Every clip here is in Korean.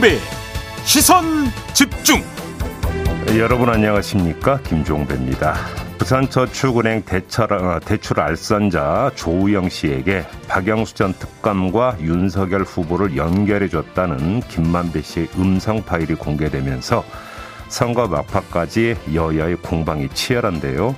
김종배 시선 집중 여러분 안녕하십니까 김종배입니다. 부산저축은행 대출, 어, 대출 알선자 조우영 씨에게 박영수 전 특감과 윤석열 후보를 연결해줬다는 김만배 씨의 음성 파일이 공개되면서 선거 막판까지 여야의 공방이 치열한데요.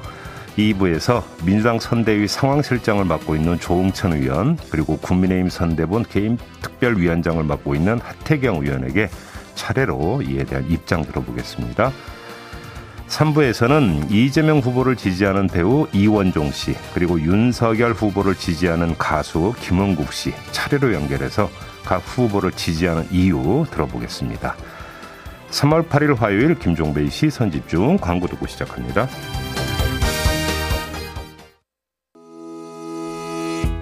2부에서 민주당 선대위 상황실장을 맡고 있는 조응천 의원 그리고 국민의힘 선대본 개임 특별위원장을 맡고 있는 하태경 의원에게 차례로 이에 대한 입장 들어보겠습니다. 3부에서는 이재명 후보를 지지하는 배우 이원종 씨, 그리고 윤석열 후보를 지지하는 가수 김은국 씨 차례로 연결해서 각 후보를 지지하는 이유 들어보겠습니다. 3월 8일 화요일 김종배의 시선 집중 광고 듣고 시작합니다.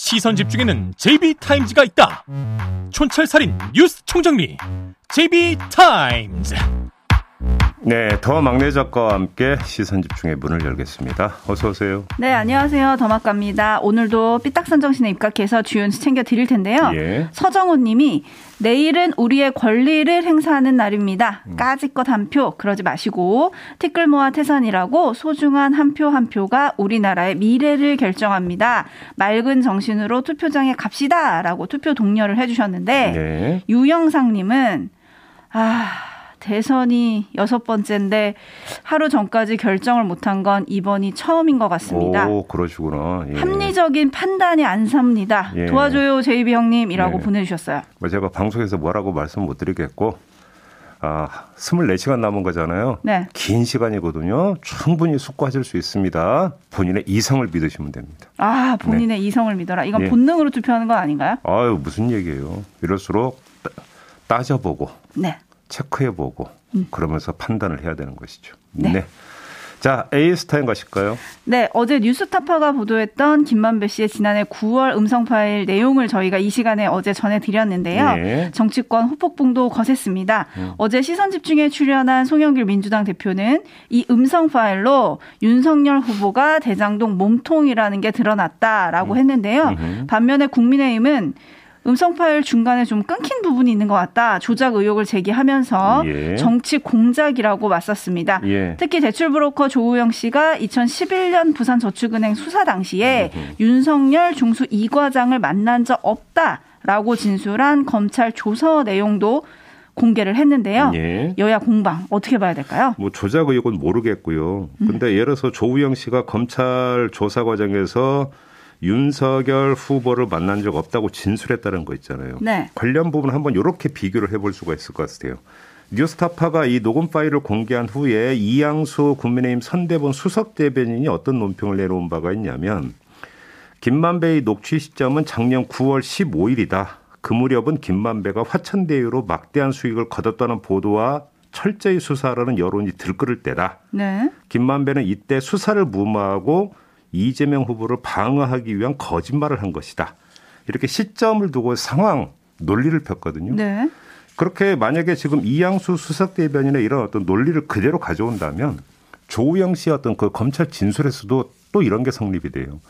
시선 집중에는 JB타임즈가 있다. 촌철살인 뉴스 총정리 JB타임즈 네, 더 막내 작가와 함께 시선 집중의 문을 열겠습니다. 어서 오세요. 네, 안녕하세요. 더 막갑니다. 오늘도 삐딱선 정신에 입각해서 주요 뉴스 챙겨 드릴 텐데요. 예. 서정호 님이 내일은 우리의 권리를 행사하는 날입니다. 음. 까짓것 한 표 그러지 마시고 티끌 모아 태산이라고 소중한 한 표한 한 표가 우리나라의 미래를 결정합니다. 맑은 정신으로 투표장에 갑시다라고 투표 독려를 해주셨는데 네. 유영상님은 아 대선이 여섯 번째인데 하루 전까지 결정을 못한 건 이번이 처음인 것 같습니다. 오, 그러시구나. 예. 합리적인 판단이 안 삽니다. 예. 도와줘요, 제이비 형님이라고 예. 보내주셨어요. 뭐 제가 방송에서 뭐라고 말씀 못 드리겠고, 아, 24시간 남은 거잖아요. 네. 긴 시간이거든요. 충분히 숙고하실 수 있습니다. 본인의 이성을 믿으시면 됩니다. 아, 본인의 네. 이성을 믿어라. 이건 예. 본능으로 투표하는 거 아닌가요? 아유, 무슨 얘기예요. 이럴수록 따 져보고. 네. 체크해보고 음. 그러면서 판단을 해야 되는 것이죠. 네. 네. 자, 에이스타인 가실까요? 네, 어제 뉴스타파가 보도했던 김만배 씨의 지난해 9월 음성 파일 내용을 저희가 이 시간에 어제 전해드렸는데요. 네. 정치권 후폭풍도 거셌습니다. 음. 어제 시선 집중에 출연한 송영길 민주당 대표는 이 음성 파일로 윤석열 후보가 대장동 몸통이라는 게 드러났다라고 음. 했는데요. 음. 반면에 국민의힘은 음성 파일 중간에 좀 끊긴 부분이 있는 것 같다. 조작 의혹을 제기하면서 예. 정치 공작이라고 맞섰습니다. 예. 특히 대출 브로커 조우영 씨가 2011년 부산저축은행 수사 당시에 음. 윤석열 중수 이과장을 만난 적 없다라고 진술한 검찰 조서 내용도 공개를 했는데요. 예. 여야 공방 어떻게 봐야 될까요? 뭐 조작 의혹은 모르겠고요. 근데 음. 예를 들어서 조우영 씨가 검찰 조사 과정에서 윤석열 후보를 만난 적 없다고 진술했다는 거 있잖아요. 네. 관련 부분 한번 이렇게 비교를 해볼 수가 있을 것 같아요. 뉴스타파가 이 녹음 파일을 공개한 후에 이양수 국민의힘 선대본 수석 대변인이 어떤 논평을 내놓은 바가 있냐면 김만배의 녹취 시점은 작년 9월 15일이다. 그 무렵은 김만배가 화천대유로 막대한 수익을 거뒀다는 보도와 철저히 수사하라는 여론이 들끓을 때다. 네. 김만배는 이때 수사를 무마하고 이재명 후보를 방어하기 위한 거짓말을 한 것이다. 이렇게 시점을 두고 상황 논리를 폈거든요. 네. 그렇게 만약에 지금 이양수 수석 대변인의 이런 어떤 논리를 그대로 가져온다면 조우영 씨의 어떤 그 검찰 진술에서도 또 이런 게 성립이 돼요.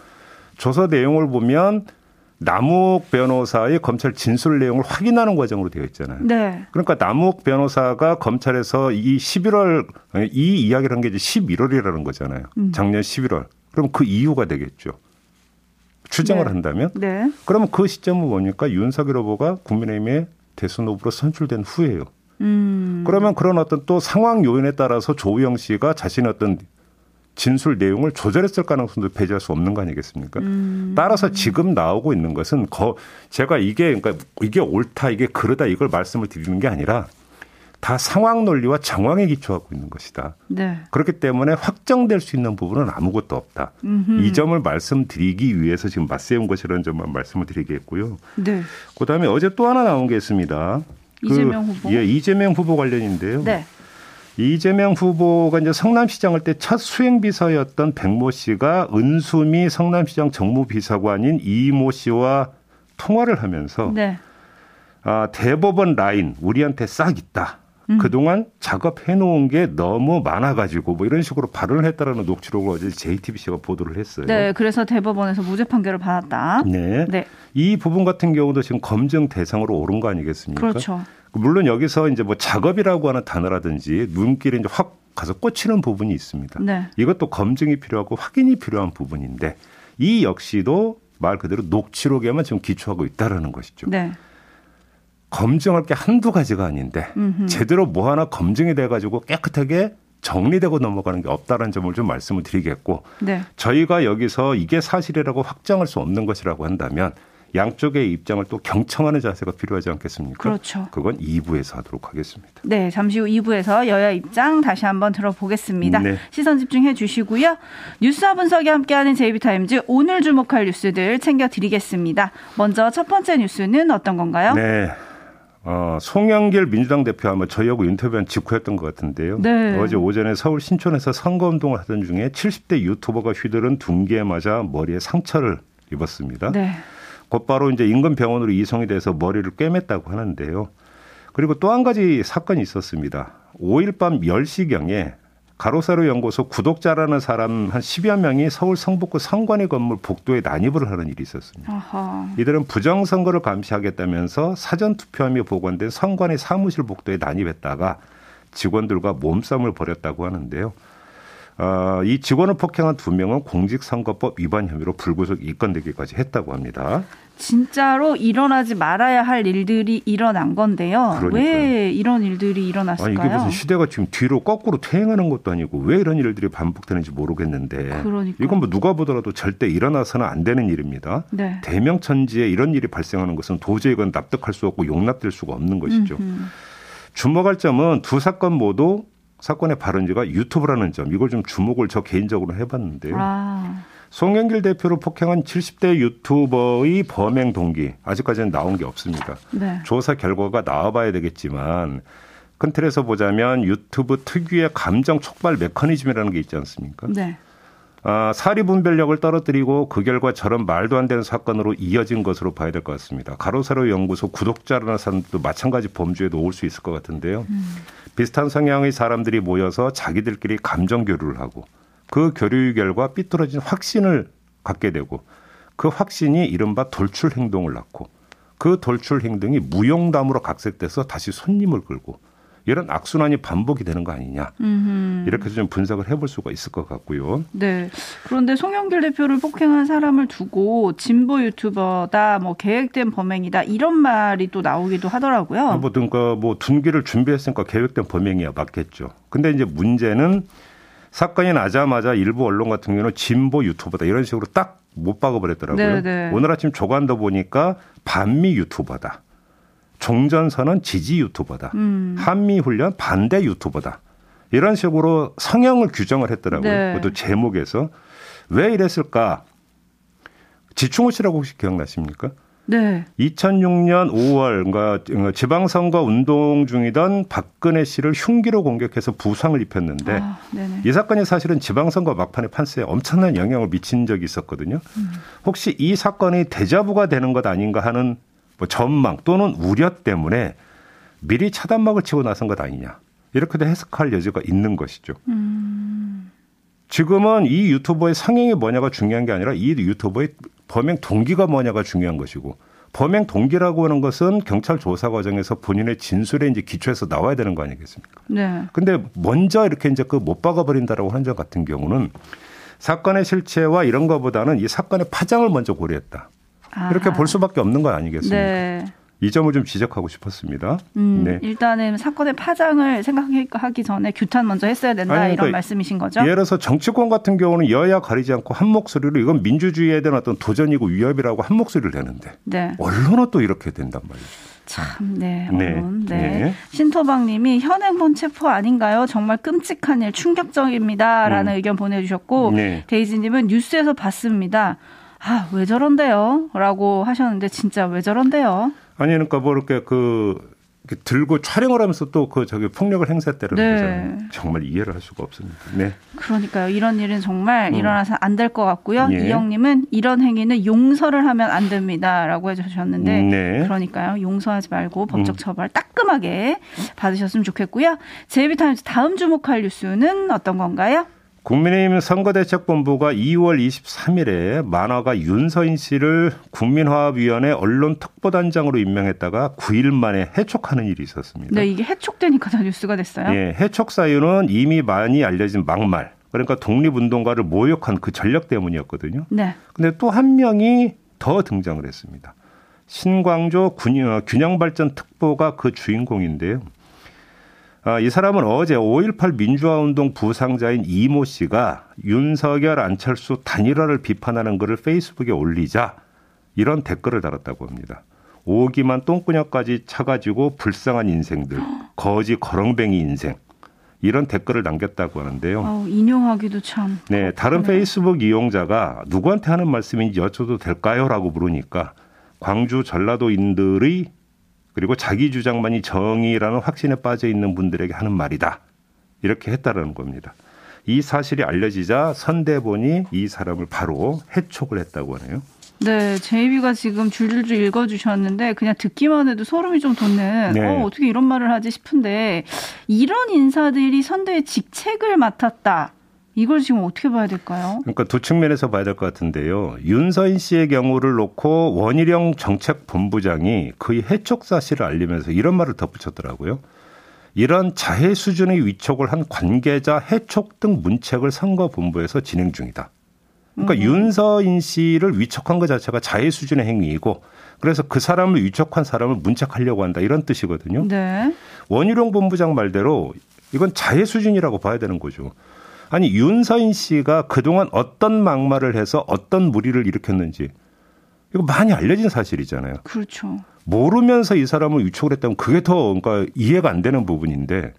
조서 내용을 보면 남욱 변호사의 검찰 진술 내용을 확인하는 과정으로 되어 있잖아요. 네. 그러니까 남욱 변호사가 검찰에서 이 11월 이 이야기를 한 게 이제 11월이라는 거잖아요. 음. 작년 11월. 그럼 그 이유가 되겠죠. 추정을 네. 한다면. 네. 그러면 그 시점은 뭡니까? 윤석열 후보가 국민의힘의 대선 후보로 선출된 후예요. 음. 그러면 그런 어떤 또 상황 요인에 따라서 조우영 씨가 자신의 어떤 진술 내용을 조절했을 가능성도 배제할 수 없는 거 아니겠습니까? 음. 따라서 지금 나오고 있는 것은 거 제가 이게 그러니까 이게 옳다 이게 그러다 이걸 말씀을 드리는 게 아니라 다 상황 논리와 정황에 기초하고 있는 것이다. 네. 그렇기 때문에 확정될 수 있는 부분은 아무것도 없다. 음흠. 이 점을 말씀드리기 위해서 지금 맞세운 것이라는 점만 말씀을 드리겠고요. 네. 그다음에 어제 또 하나 나온 게 있습니다. 그 이재명 후보. 예, 이재명 후보 관련인데요. 네. 이재명 후보가 이제 성남시장 할때첫 수행비서였던 백모 씨가 은수미 성남시장 정무비서관인 이모 씨와 통화를 하면서 네. 아, 대법원 라인 우리한테 싹 있다. 음. 그동안 작업해 놓은 게 너무 많아가지고 뭐 이런 식으로 발언을 했다라는 녹취록을 어제 JTBC가 보도를 했어요. 네, 그래서 대법원에서 무죄 판결을 받았다. 네. 네. 이 부분 같은 경우도 지금 검증 대상으로 오른 거 아니겠습니까? 그렇죠. 물론 여기서 이제 뭐 작업이라고 하는 단어라든지 눈길이 이제 확 가서 꽂히는 부분이 있습니다. 네. 이것도 검증이 필요하고 확인이 필요한 부분인데 이 역시도 말 그대로 녹취록에만 지금 기초하고 있다라는 것이죠. 네. 검증할 게 한두 가지가 아닌데 음흠. 제대로 뭐 하나 검증이 돼 가지고 깨끗하게 정리되고 넘어가는 게 없다라는 점을 좀 말씀을 드리겠고 네. 저희가 여기서 이게 사실이라고 확정할 수 없는 것이라고 한다면 양쪽의 입장을 또 경청하는 자세가 필요하지 않겠습니까? 그렇죠. 그건 2부에서 하도록 하겠습니다. 네, 잠시 후 2부에서 여야 입장 다시 한번 들어보겠습니다. 네. 시선 집중해 주시고요. 뉴스와 분석이 함께하는 제이비타임즈 오늘 주목할 뉴스들 챙겨드리겠습니다. 먼저 첫 번째 뉴스는 어떤 건가요? 네. 어, 송영길 민주당 대표 아마 저희하고 인터뷰한 직후였던 것 같은데요. 네. 어제 오전에 서울 신촌에서 선거운동을 하던 중에 70대 유튜버가 휘두른 둥기에 맞아 머리에 상처를 입었습니다. 네. 곧바로 이제 인근 병원으로 이송이 돼서 머리를 꿰맸다고 하는데요. 그리고 또 한 가지 사건이 있었습니다. 5일 밤 10시경에 가로세로 연구소 구독자라는 사람 한 10여 명이 서울 성북구 성관위 건물 복도에 난입을 하는 일이 있었습니다. 아하. 이들은 부정선거를 감시하겠다면서 사전투표함이 보관된 성관위 사무실 복도에 난입했다가 직원들과 몸싸움을 벌였다고 하는데요. 어, 이 직원을 폭행한 두 명은 공직선거법 위반 혐의로 불구속 입건되기까지 했다고 합니다. 진짜로 일어나지 말아야 할 일들이 일어난 건데요. 그러니까요. 왜 이런 일들이 일어났을까요? 이게 무슨 시대가 지금 뒤로 거꾸로 퇴행하는 것도 아니고 왜 이런 일들이 반복되는지 모르겠는데 그러니까. 이건 뭐 누가 보더라도 절대 일어나서는 안 되는 일입니다. 네. 대명천지에 이런 일이 발생하는 것은 도저히 이건 납득할 수 없고 용납될 수가 없는 것이죠. 음흠. 주목할 점은 두 사건 모두 사건의 발언지가 유튜브라는 점 이걸 좀 주목을 저 개인적으로 해봤는데요. 아. 송영길 대표를 폭행한 70대 유튜버의 범행 동기 아직까지는 나온 게 없습니다. 네. 조사 결과가 나와봐야 되겠지만 큰 틀에서 보자면 유튜브 특유의 감정 촉발 메커니즘이라는 게 있지 않습니까? 네. 아, 사리 분별력을 떨어뜨리고 그 결과 저런 말도 안 되는 사건으로 이어진 것으로 봐야 될 것 같습니다. 가로세로 연구소 구독자라는 사람도 마찬가지 범주에 놓을 수 있을 것 같은데요. 음. 비슷한 성향의 사람들이 모여서 자기들끼리 감정 교류를 하고 그 교류 결과 삐뚤어진 확신을 갖게 되고 그 확신이 이른바 돌출 행동을 낳고 그 돌출 행동이 무용담으로 각색돼서 다시 손님을 끌고 이런 악순환이 반복이 되는 거 아니냐. 음흠. 이렇게 해서 좀 분석을 해볼 수가 있을 것 같고요. 네. 그런데 송영길 대표를 폭행한 사람을 두고 진보 유튜버다, 뭐 계획된 범행이다 이런 말이 또 나오기도 하더라고요. 뭐 그러니까 뭐 둔기를 준비했으니까 계획된 범행이야 맞겠죠. 근데 이제 문제는 사건이 나자마자 일부 언론 같은 경우는 진보 유튜버다 이런 식으로 딱 못 박아버렸더라고요. 네네. 네. 오늘 아침 조간도 보니까 반미 유튜버다. 종전선언 지지 유튜버다. 음. 한미 훈련 반대 유튜버다. 이런 식으로 성형을 규정을 했더라고요. 네. 그것도 제목에서 왜 이랬을까? 지충호 씨라고 혹시 기억나십니까? 네. 2006년 5월 그러니까 지방선거 운동 중이던 박근혜 씨를 흉기로 공격해서 부상을 입혔는데 아, 이 사건이 사실은 지방선거 막판에 판세에 엄청난 영향을 미친 적이 있었거든요. 음. 혹시 이 사건이 대자부가 되는 것 아닌가 하는 뭐 전망 또는 우려 때문에 미리 차단막을 치고 나선 것 아니냐. 이렇게도 해석할 여지가 있는 것이죠. 음. 지금은 이 유튜버의 상행이 뭐냐가 중요한 게 아니라 이 유튜버의 범행 동기가 뭐냐가 중요한 것이고 범행 동기라고 하는 것은 경찰 조사 과정에서 본인의 진술에 이제 기초해서 나와야 되는 거 아니겠습니까? 네. 근데 먼저 이렇게 이제 그 못 박아버린다라고 한점 같은 경우는 사건의 실체와 이런 것보다는 이 사건의 파장을 먼저 고려했다. 이렇게 볼 수밖에 없는 거 아니겠습니까? 네. 이 점을 좀 지적하고 싶었습니다. 음, 네. 일단은 사건의 파장을 생각하기 전에 규탄 먼저 했어야 된다 아니, 그러니까 이런 말씀이신 거죠? 예를 들어서 정치권 같은 경우는 여야 가리지 않고 한 목소리로 이건 민주주의에 대한 어떤 도전이고 위협이라고 한 목소리를 내는데 네. 언론은 또 이렇게 된단 말이죠. 참, 네, 네. 언론. 네. 네. 신토박님이 현행범 체포 아닌가요? 정말 끔찍한 일, 충격적입니다 라는 음. 의견 보내주셨고 네. 데이지님은 뉴스에서 봤습니다. 아, 왜 저런데요? 라고 하셨는데 진짜 왜 저런데요? 아니, 그러니까 뭐 이렇게 그 들고 촬영을 하면서 또 그 저기 폭력을 행사했다는 네. 거잖아요. 정말 이해를 할 수가 없습니다. 네. 그러니까요. 이런 일은 정말 음. 일어나서 안 될 것 같고요. 예. 이영님은 이런 행위는 용서를 하면 안 됩니다라고 해주셨는데 네. 그러니까요. 용서하지 말고 법적 음. 처벌 따끔하게 받으셨으면 좋겠고요. 제이비타임즈 다음 주목할 뉴스는 어떤 건가요? 국민의힘 선거대책본부가 2월 23일에 만화가 윤서인 씨를 국민화합위원회 언론특보단장으로 임명했다가 9일 만에 해촉하는 일이 있었습니다. 네, 이게 해촉되니까 다 뉴스가 됐어요. 네, 해촉 사유는 이미 많이 알려진 막말. 그러니까 독립운동가를 모욕한 그 전력 때문이었거든요. 네. 근데 또 한 명이 더 등장을 했습니다. 신광조 균형발전 특보가 그 주인공인데요. 아, 이 사람은 어제 5.18 민주화운동 부상자인 이모 씨가 윤석열 안철수 단일화를 비판하는 글을 페이스북에 올리자 이런 댓글을 달았다고 합니다. 오기만 똥꾸녕까지 차가지고 불쌍한 인생들, 거지 거렁뱅이 인생. 이런 댓글을 남겼다고 하는데요. 어, 인용하기도 참. 네, 다른 페이스북 이용자가 누구한테 하는 말씀인지 여쭤도 될까요?라고 물으니까 광주 전라도인들의 그리고 자기 주장만이 정의라는 확신에 빠져 있는 분들에게 하는 말이다. 이렇게 했다라는 겁니다. 이 사실이 알려지자 선대본이 이 사람을 바로 해촉을 했다고 하네요. 네, 제이비가 지금 줄줄줄 읽어주셨는데 그냥 듣기만 해도 소름이 좀 돋는 네. 어, 어떻게 이런 말을 하지 싶은데 이런 인사들이 선대의 직책을 맡았다. 이걸 지금 어떻게 봐야 될까요? 그러니까 두 측면에서 봐야 될 것 같은데요. 윤서인 씨의 경우를 놓고 원희룡 정책본부장이 그의 해촉 사실을 알리면서 이런 말을 덧붙였더라고요. 이런 자해 수준의 위촉을 한 관계자 해촉 등 문책을 선거본부에서 진행 중이다. 그러니까 음. 윤서인 씨를 위촉한 것 자체가 자해 수준의 행위이고 그래서 그 사람을 위촉한 사람을 문책하려고 한다 이런 뜻이거든요. 네. 원희룡 본부장 말대로 이건 자해 수준이라고 봐야 되는 거죠. 아니 윤서인 씨가 그동안 어떤 막말을 해서 어떤 무리를 일으켰는지 이거 많이 알려진 사실이잖아요. 그렇죠. 모르면서 이 사람을 위촉을 했다면 그게 더 그러니까 이해가 안 되는 부분인데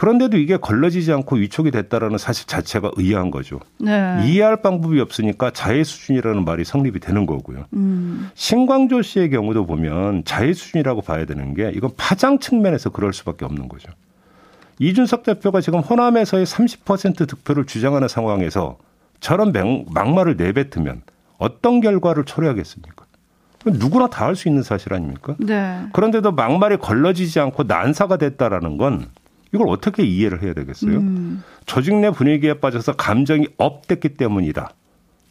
그런데도 이게 걸러지지 않고 위촉이 됐다라는 사실 자체가 의아한 거죠. 네. 이해할 방법이 없으니까 자해 수준이라는 말이 성립이 되는 거고요. 음. 신광조 씨의 경우도 보면 자해 수준이라고 봐야 되는 게 이건 파장 측면에서 그럴 수밖에 없는 거죠. 이준석 대표가 지금 호남에서의 30% 득표를 주장하는 상황에서 저런 막말을 내뱉으면 어떤 결과를 초래하겠습니까? 누구나 다 할 수 있는 사실 아닙니까? 네. 그런데도 막말이 걸러지지 않고 난사가 됐다라는 건 이걸 어떻게 이해를 해야 되겠어요? 음. 조직 내 분위기에 빠져서 감정이 업됐기 때문이다.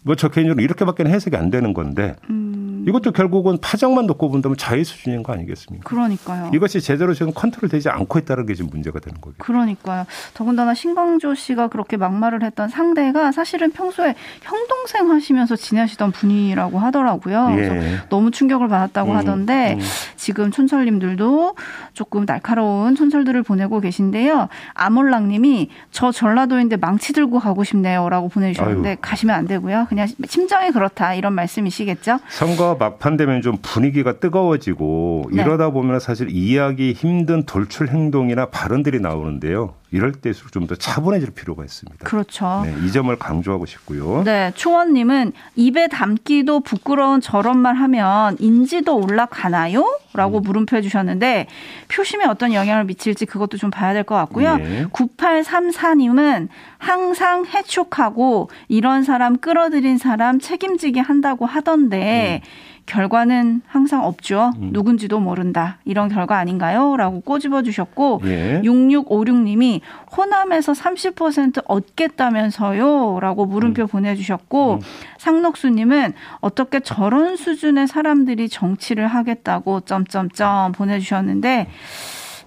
뭐 저 개인적으로 이렇게밖에 해석이 안 되는 건데 음. 이것도 결국은 파장만 놓고 본다면 자의 수준인 거 아니겠습니까? 그러니까요. 이것이 제대로 지금 컨트롤되지 않고 있다는 게 지금 문제가 되는 거죠. 그러니까요. 더군다나 신광조 씨가 그렇게 막말을 했던 상대가 사실은 평소에 형 동생 하시면서 지내시던 분이라고 하더라고요. 예. 그래서 너무 충격을 받았다고 음, 하던데 음. 지금 촌철님들도 조금 날카로운 촌철들을 보내고 계신데요. 아몰랑님이 저 전라도인데 망치 들고 가고 싶네요라고 보내주셨는데 아유. 가시면 안 되고요. 그냥 심정이 그렇다 이런 말씀이시겠죠? 선거 막판 되면 좀 분위기가 뜨거워지고 네. 이러다 보면 사실 이해하기 힘든 돌출 행동이나 발언들이 나오는데요. 이럴 때일수록 좀 더 차분해질 필요가 있습니다. 그렇죠. 네, 이 점을 강조하고 싶고요. 네, 초원님은 입에 담기도 부끄러운 저런 말 하면 인지도 올라가나요? 라고 음. 물음표 해주셨는데 표심에 어떤 영향을 미칠지 그것도 좀 봐야 될 것 같고요. 네. 9834님은 항상 해촉하고 이런 사람 끌어들인 사람 책임지게 한다고 하던데 음. 결과는 항상 없죠. 음. 누군지도 모른다. 이런 결과 아닌가요? 라고 꼬집어 주셨고 예. 6656님이 호남에서 30% 얻겠다면서요? 라고 물음표 음. 보내주셨고 음. 상록수님은 어떻게 저런 수준의 사람들이 정치를 하겠다고 점점점 보내주셨는데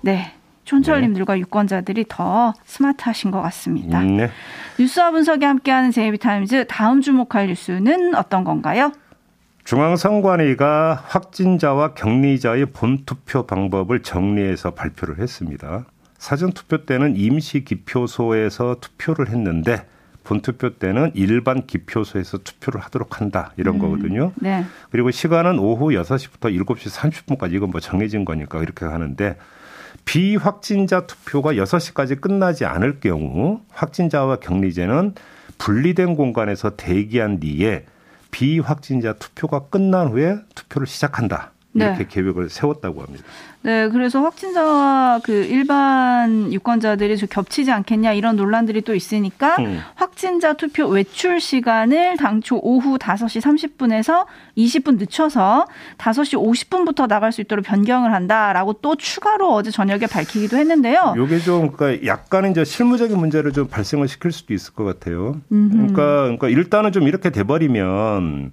네. 촌철님들과 네. 유권자들이 더 스마트하신 것 같습니다. 음, 네. 뉴스와 분석이 함께하는 제이비타임즈 다음 주목할 뉴스는 어떤 건가요? 중앙선관위가 확진자와 격리자의 본투표 방법을 정리해서 발표를 했습니다. 사전투표 때는 임시 기표소에서 투표를 했는데 본투표 때는 일반 기표소에서 투표를 하도록 한다 이런 음, 거거든요. 네. 그리고 시간은 오후 6시부터 7시 30분까지 이건 뭐 정해진 거니까 이렇게 하는데 비확진자 투표가 6시까지 끝나지 않을 경우 확진자와 격리제는 분리된 공간에서 대기한 뒤에 비확진자 투표가 끝난 후에 투표를 시작한다. 이렇게 네. 계획을 세웠다고 합니다. 네, 그래서 확진자와 그 일반 유권자들이 좀 겹치지 않겠냐 이런 논란들이 또 있으니까 음. 확진자 투표 외출 시간을 당초 오후 5시 30분에서 20분 늦춰서 5시 50분부터 나갈 수 있도록 변경을 한다라고 또 추가로 어제 저녁에 밝히기도 했는데요. 이게 좀 그러니까 약간 이제 실무적인 문제를 좀 발생을 시킬 수도 있을 것 같아요. 그러니까 그러니까 일단은 좀 이렇게 돼 버리면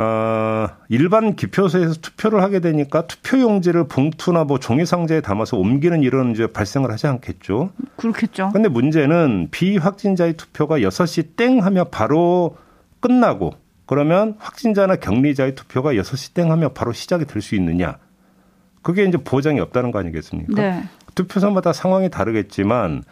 어, 일반 기표소에서 투표를 하게 되니까 투표용지를 봉투나 뭐 종이 상자에 담아서 옮기는 일은 이제 발생을 하지 않겠죠. 그렇겠죠. 근데 문제는 비확진자의 투표가 6시 땡 하면 바로 끝나고 그러면 확진자나 격리자의 투표가 6시 땡 하면 바로 시작이 될 수 있느냐. 그게 이제 보장이 없다는 거 아니겠습니까? 네. 투표소마다 상황이 다르겠지만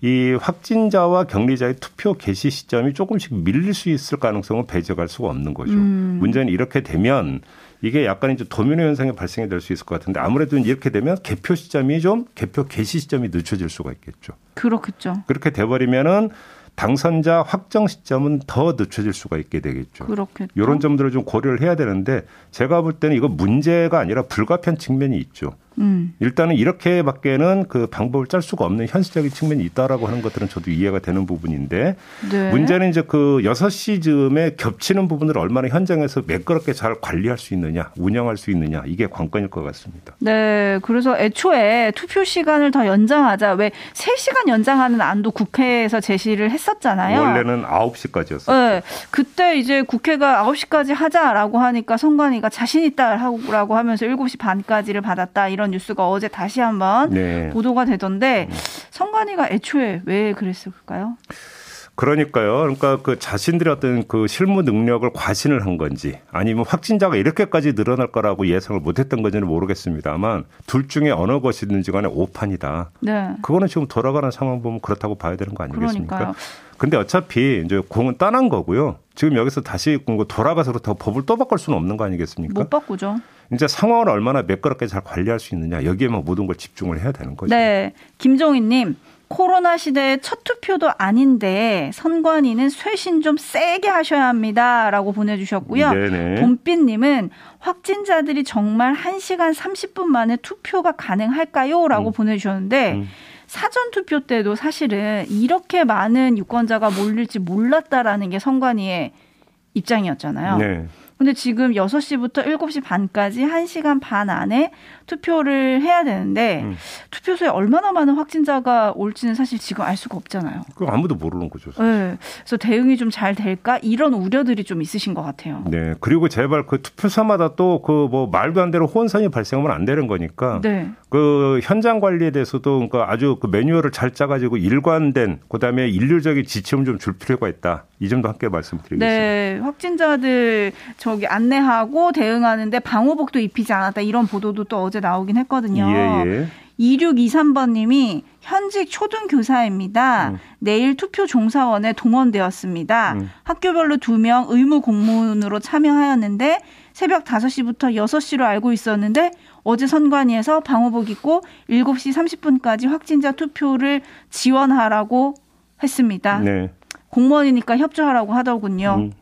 이 확진자와 격리자의 투표 개시 시점이 조금씩 밀릴 수 있을 가능성은 배제할 수가 없는 거죠. 음. 문제는 이렇게 되면 이게 약간 이제 도미노 현상이 발생이 될 수 있을 것 같은데 아무래도 이렇게 되면 개표 시점이 좀 개표 개시 시점이 늦춰질 수가 있겠죠. 그렇겠죠. 그렇게 돼버리면은 당선자 확정 시점은 더 늦춰질 수가 있게 되겠죠. 그렇겠죠. 이런 점들을 좀 고려를 해야 되는데 제가 볼 때는 이거 문제가 아니라 불가피한 측면이 있죠. 음. 일단은 이렇게밖에는 그 방법을 짤 수가 없는 현실적인 측면이 있다라고 하는 것들은 저도 이해가 되는 부분인데 네. 문제는 이제 그 6시 즈음에 겹치는 부분을 얼마나 현장에서 매끄럽게 잘 관리할 수 있느냐, 운영할 수 있느냐 이게 관건일 것 같습니다. 네. 그래서 애초에 투표 시간을 더 연장하자. 왜 3시간 연장하는 안도 국회에서 제시를 했었잖아요. 원래는 9시까지였어요. 네. 그때 이제 국회가 9시까지 하자라고 하니까 선관위가 자신 있다라고 하면서 7시 반까지를 받았다. 이런 이런 뉴스가 어제 다시 한번 네. 보도가 되던데 성관이가 애초에 왜 그랬을까요? 그러니까요. 그러니까 그 자신들의 어떤 그 실무 능력을 과신을 한 건지 아니면 확진자가 이렇게까지 늘어날 거라고 예상을 못 했던 건지는 모르겠습니다만 둘 중에 어느 것이든지 간에 오판이다. 네. 그거는 지금 돌아가는 상황 보면 그렇다고 봐야 되는 거 아니겠습니까? 그러니까요. 근데 어차피 이제 공은 떠난 거고요. 지금 여기서 다시 돌아가서 더 법을 또 바꿀 수는 없는 거 아니겠습니까? 못 바꾸죠. 이제 상황을 얼마나 매끄럽게 잘 관리할 수 있느냐 여기에만 모든 걸 집중을 해야 되는 거죠. 네, 김종인님. 코로나 시대의 첫 투표도 아닌데 선관위는 쇄신 좀 세게 하셔야 합니다라고 보내주셨고요. 봄빛님은 확진자들이 정말 1시간 30분 만에 투표가 가능할까요?라고 음. 보내주셨는데 음. 사전 투표 때도 사실은 이렇게 많은 유권자가 몰릴지 몰랐다라는 게 선관위의 입장이었잖아요. 네. 근데 지금 6시부터 7시 반까지 1시간 반 안에 투표를 해야 되는데 음. 투표소에 얼마나 많은 확진자가 올지는 사실 지금 알 수가 없잖아요. 그 아무도 모르는 거죠. 사실. 네. 그래서 대응이 좀 잘 될까 이런 우려들이 좀 있으신 것 같아요. 네. 그리고 제발 그 투표소마다 또 그 뭐 말도 안 되는 혼선이 발생하면 안 되는 거니까 네. 그 현장 관리에 대해서도 그러니까 아주 그 매뉴얼을 잘 짜가지고 일관된 그다음에 일률적인 지침을 좀 줄 필요가 있다. 이 점도 함께 말씀드리겠습니다. 네. 확진자들 저기 안내하고 대응하는데 방호복도 입히지 않았다 이런 보도도 또 어제 나오긴 했거든요. 예, 예. 2623번님이 현직 초등교사입니다. 음. 내일 투표 종사원에 동원되었습니다. 음. 학교별로 2명 의무 공문으로 참여하였는데 새벽 5시부터 6시로 알고 있었는데 어제 선관위에서 방호복 입고 7시 30분까지 확진자 투표를 지원하라고 했습니다. 네. 공무원이니까 협조하라고 하더군요. 음.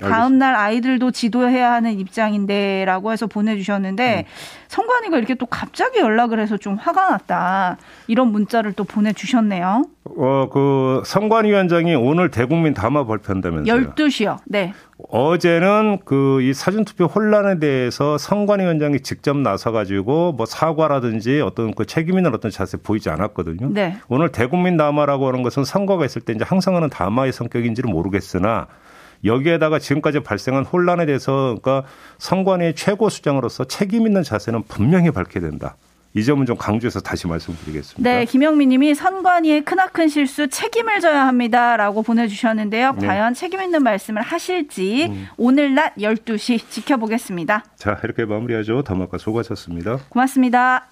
다음 날 아이들도 지도해야 하는 입장인데라고 해서 보내주셨는데 음. 성관이가 이렇게 또 갑자기 연락을 해서 좀 화가 났다 이런 문자를 또 보내주셨네요. 어, 그 성관 위원장이 오늘 대국민 담화 발표한다면서요? 12시요. 네. 어제는 그 이 사전 투표 혼란에 대해서 성관 위원장이 직접 나서 가지고 뭐 사과라든지 어떤 그 책임 있는 어떤 자세 보이지 않았거든요. 네. 오늘 대국민 담화라고 하는 것은 선거가 있을 때 이제 항상 하는 담화의 성격인지는 모르겠으나 여기에다가 지금까지 발생한 혼란에 대해서 그러니까 선관위의 최고 수장으로서 책임 있는 자세는 분명히 밝혀야 된다. 이 점은 좀 강조해서 다시 말씀드리겠습니다. 네, 김영민 님이 선관위의 크나큰 실수 책임을 져야 합니다라고 보내주셨는데요. 네. 과연 책임 있는 말씀을 하실지 음. 오늘 낮 12시 지켜보겠습니다. 자, 이렇게 마무리하죠. 담화가 수고하셨습니다. 고맙습니다.